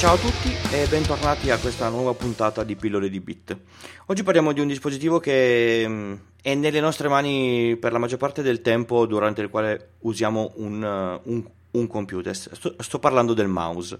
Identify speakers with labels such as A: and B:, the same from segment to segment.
A: Ciao a tutti e bentornati a questa nuova puntata di Pillole di Bit. Oggi parliamo di un dispositivo che mm, è nelle nostre mani per la maggior parte del tempo durante il quale usiamo un, uh, un, un computer. Sto, sto, parlando del mouse.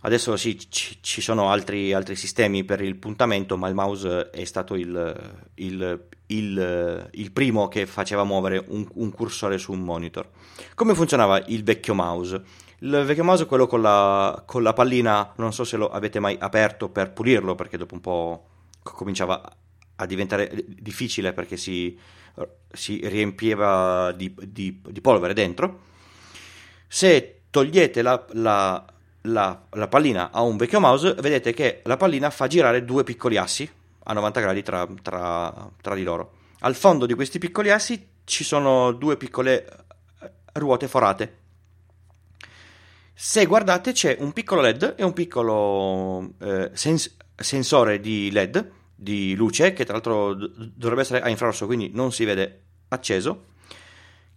A: Adesso sì, ci, ci sono altri, altri, sistemi per il puntamento, ma il mouse è stato il, il, il, il primo che faceva muovere un, un cursore su un monitor. Come funzionava il vecchio mouse? Il vecchio mouse è quello con la, con la pallina, non so se lo avete mai aperto per pulirlo, perché dopo un po' cominciava a diventare difficile perché si, si riempiva di, di, di, polvere dentro. Se togliete la, la, la, la, pallina a un vecchio mouse, vedete che la pallina fa girare due piccoli assi a 90 gradi tra, tra, tra di loro. Al fondo di questi piccoli assi ci sono due piccole ruote forate se guardate c'è un piccolo LED e un piccolo eh, sens- sensore di LED, di luce, che tra l'altro dovrebbe essere a infrarosso, quindi non si vede acceso,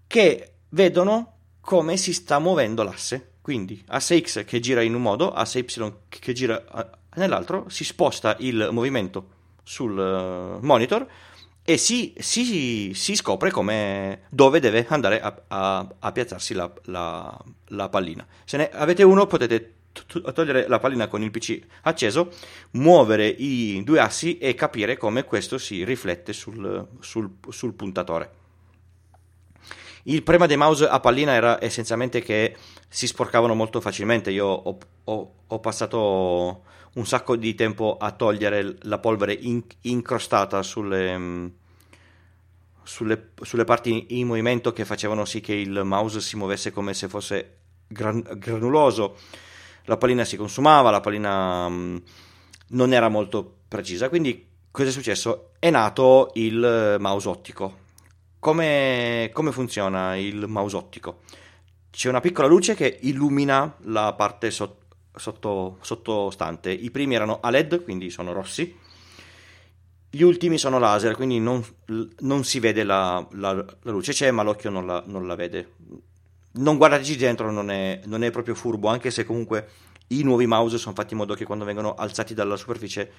A: che vedono come si sta muovendo l'asse. Quindi asse X che gira in un modo, asse Y che gira nell'altro, si sposta il movimento sul eh, monitor e si, si, si, scopre come, dove deve andare a, a, a piazzarsi la, la, la, pallina. Se ne avete uno potete togliere la pallina con il PC acceso, muovere i due assi e capire come questo si riflette sul, sul, sul puntatore. Il problema dei mouse a pallina era essenzialmente che si sporcavano molto facilmente. Io ho, ho, ho passato un sacco di tempo a togliere la polvere in, incrostata sulle, sulle, sulle, parti in movimento che facevano sì che il mouse si muovesse come se fosse gran, granuloso. La pallina si consumava, la pallina mm, non era molto precisa. Quindi cosa è successo? È nato il mouse ottico. Come, come funziona il mouse ottico? C'è una piccola luce che illumina la parte sotto sotto, sottostante. I primi erano a LED, quindi sono rossi. Gli ultimi sono laser, quindi non, non si vede la, la, la, luce, c'è ma l'occhio non la, non la vede. Non guardateci dentro, non è, non è, proprio furbo, anche se comunque i nuovi mouse sono fatti in modo che quando vengono alzati dalla superficie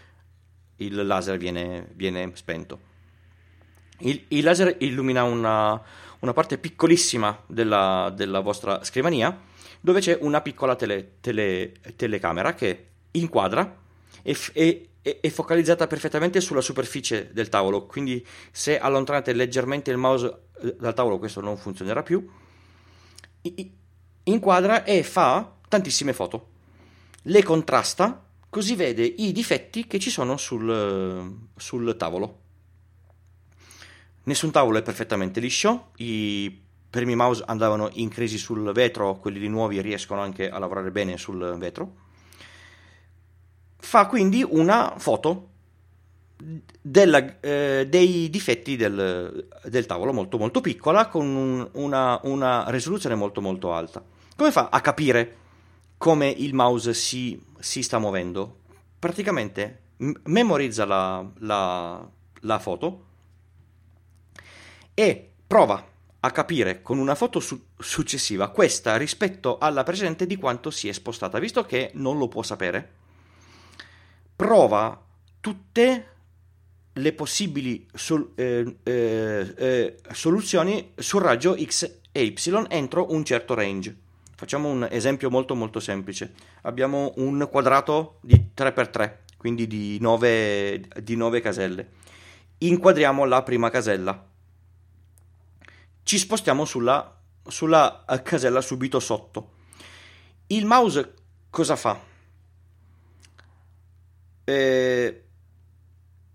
A: il laser viene, viene spento. Il, il, laser illumina una, una parte piccolissima della, della vostra scrivania dove c'è una piccola tele, tele, telecamera che inquadra e, e, è focalizzata perfettamente sulla superficie del tavolo, quindi se allontanate leggermente il mouse eh, dal tavolo questo non funzionerà più. Inquadra e fa tantissime foto. Le contrasta così vede i difetti che ci sono sul, sul tavolo. Nessun tavolo è perfettamente liscio, i primi mouse andavano in crisi sul vetro, quelli di nuovi riescono anche a lavorare bene sul vetro. Fa quindi una foto della, eh, dei difetti del, del, tavolo molto molto piccola con un, una, una, risoluzione molto molto alta. Come fa a capire come il mouse si, si sta muovendo? Praticamente memorizza la, la, la foto e prova a capire con una foto su- successiva questa rispetto alla precedente di quanto si è spostata, visto che non lo può sapere. Prova tutte le possibili sol- eh, eh, eh, soluzioni sul raggio X e Y entro un certo range. Facciamo un esempio molto molto semplice. Abbiamo un quadrato di 3x3, quindi di 9, di 9 caselle. Inquadriamo la prima casella ci spostiamo sulla, sulla eh, casella subito sotto. Il mouse cosa fa? Eh,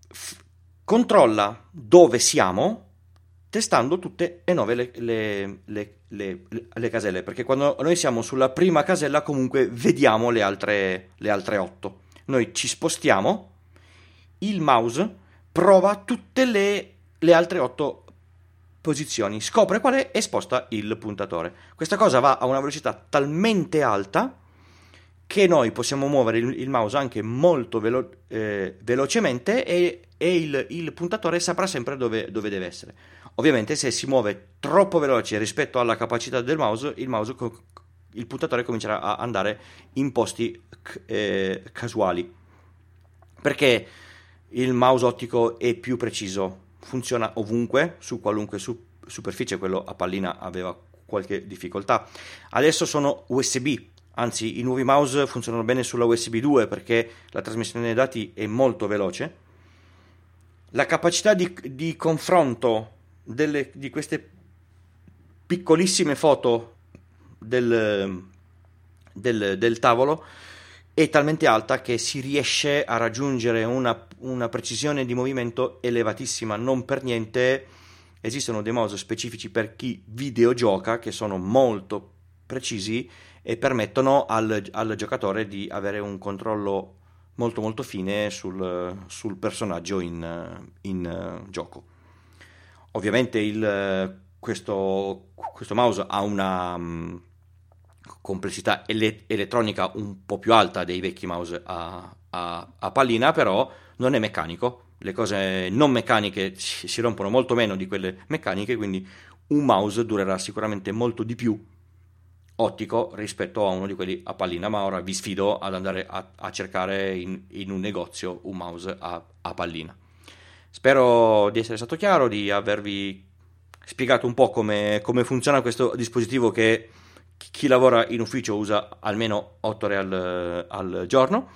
A: f- controlla dove siamo testando tutte e nove le, le, le, le, caselle, perché quando noi siamo sulla prima casella comunque vediamo le altre, altre otto. Noi ci spostiamo, il mouse prova tutte le, le altre otto posizioni, scopre qual è e sposta il puntatore. Questa cosa va a una velocità talmente alta che noi possiamo muovere il, il mouse anche molto velo- eh, velocemente e, e il, il, puntatore saprà sempre dove, dove, deve essere. Ovviamente se si muove troppo veloce rispetto alla capacità del mouse, il mouse co- il puntatore comincerà a andare in posti eh, casuali. Perché il mouse ottico è più preciso, funziona ovunque, su qualunque su- superficie, quello a pallina aveva qualche difficoltà. Adesso sono USB, anzi i nuovi mouse funzionano bene sulla USB 2 perché la trasmissione dei dati è molto veloce. La capacità di, di confronto delle, di queste piccolissime foto del, del, del, tavolo è talmente alta che si riesce a raggiungere una, una precisione di movimento elevatissima. Non per niente esistono dei mouse specifici per chi videogioca che sono molto precisi e permettono al, al giocatore di avere un controllo molto molto fine sul, sul personaggio in, in uh, gioco. Ovviamente il, questo, questo, mouse ha una um, complessità ele- elettronica un po' più alta dei vecchi mouse a, a, a pallina, però non è meccanico. Le cose non meccaniche si, rompono molto meno di quelle meccaniche, quindi un mouse durerà sicuramente molto di più ottico rispetto a uno di quelli a pallina, ma ora vi sfido ad andare a, a cercare in, in, un negozio un mouse a, a, pallina. Spero di essere stato chiaro, di avervi spiegato un po' come, come funziona questo dispositivo che chi lavora in ufficio usa almeno 8 ore al, al giorno.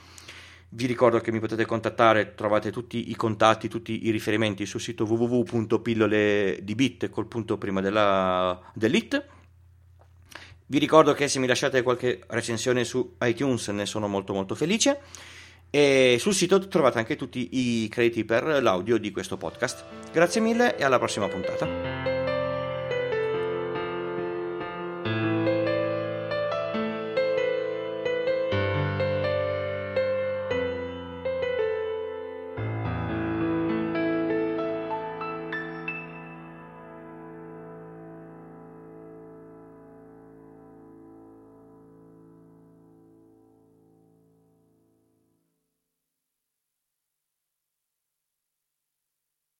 A: Vi ricordo che mi potete contattare, trovate tutti i contatti, tutti i riferimenti sul sito www.pilloledibit col punto prima della, dell'it vi ricordo che se mi lasciate qualche recensione su iTunes ne sono molto molto felice e sul sito trovate anche tutti i crediti per l'audio di questo podcast. Grazie mille e alla prossima puntata.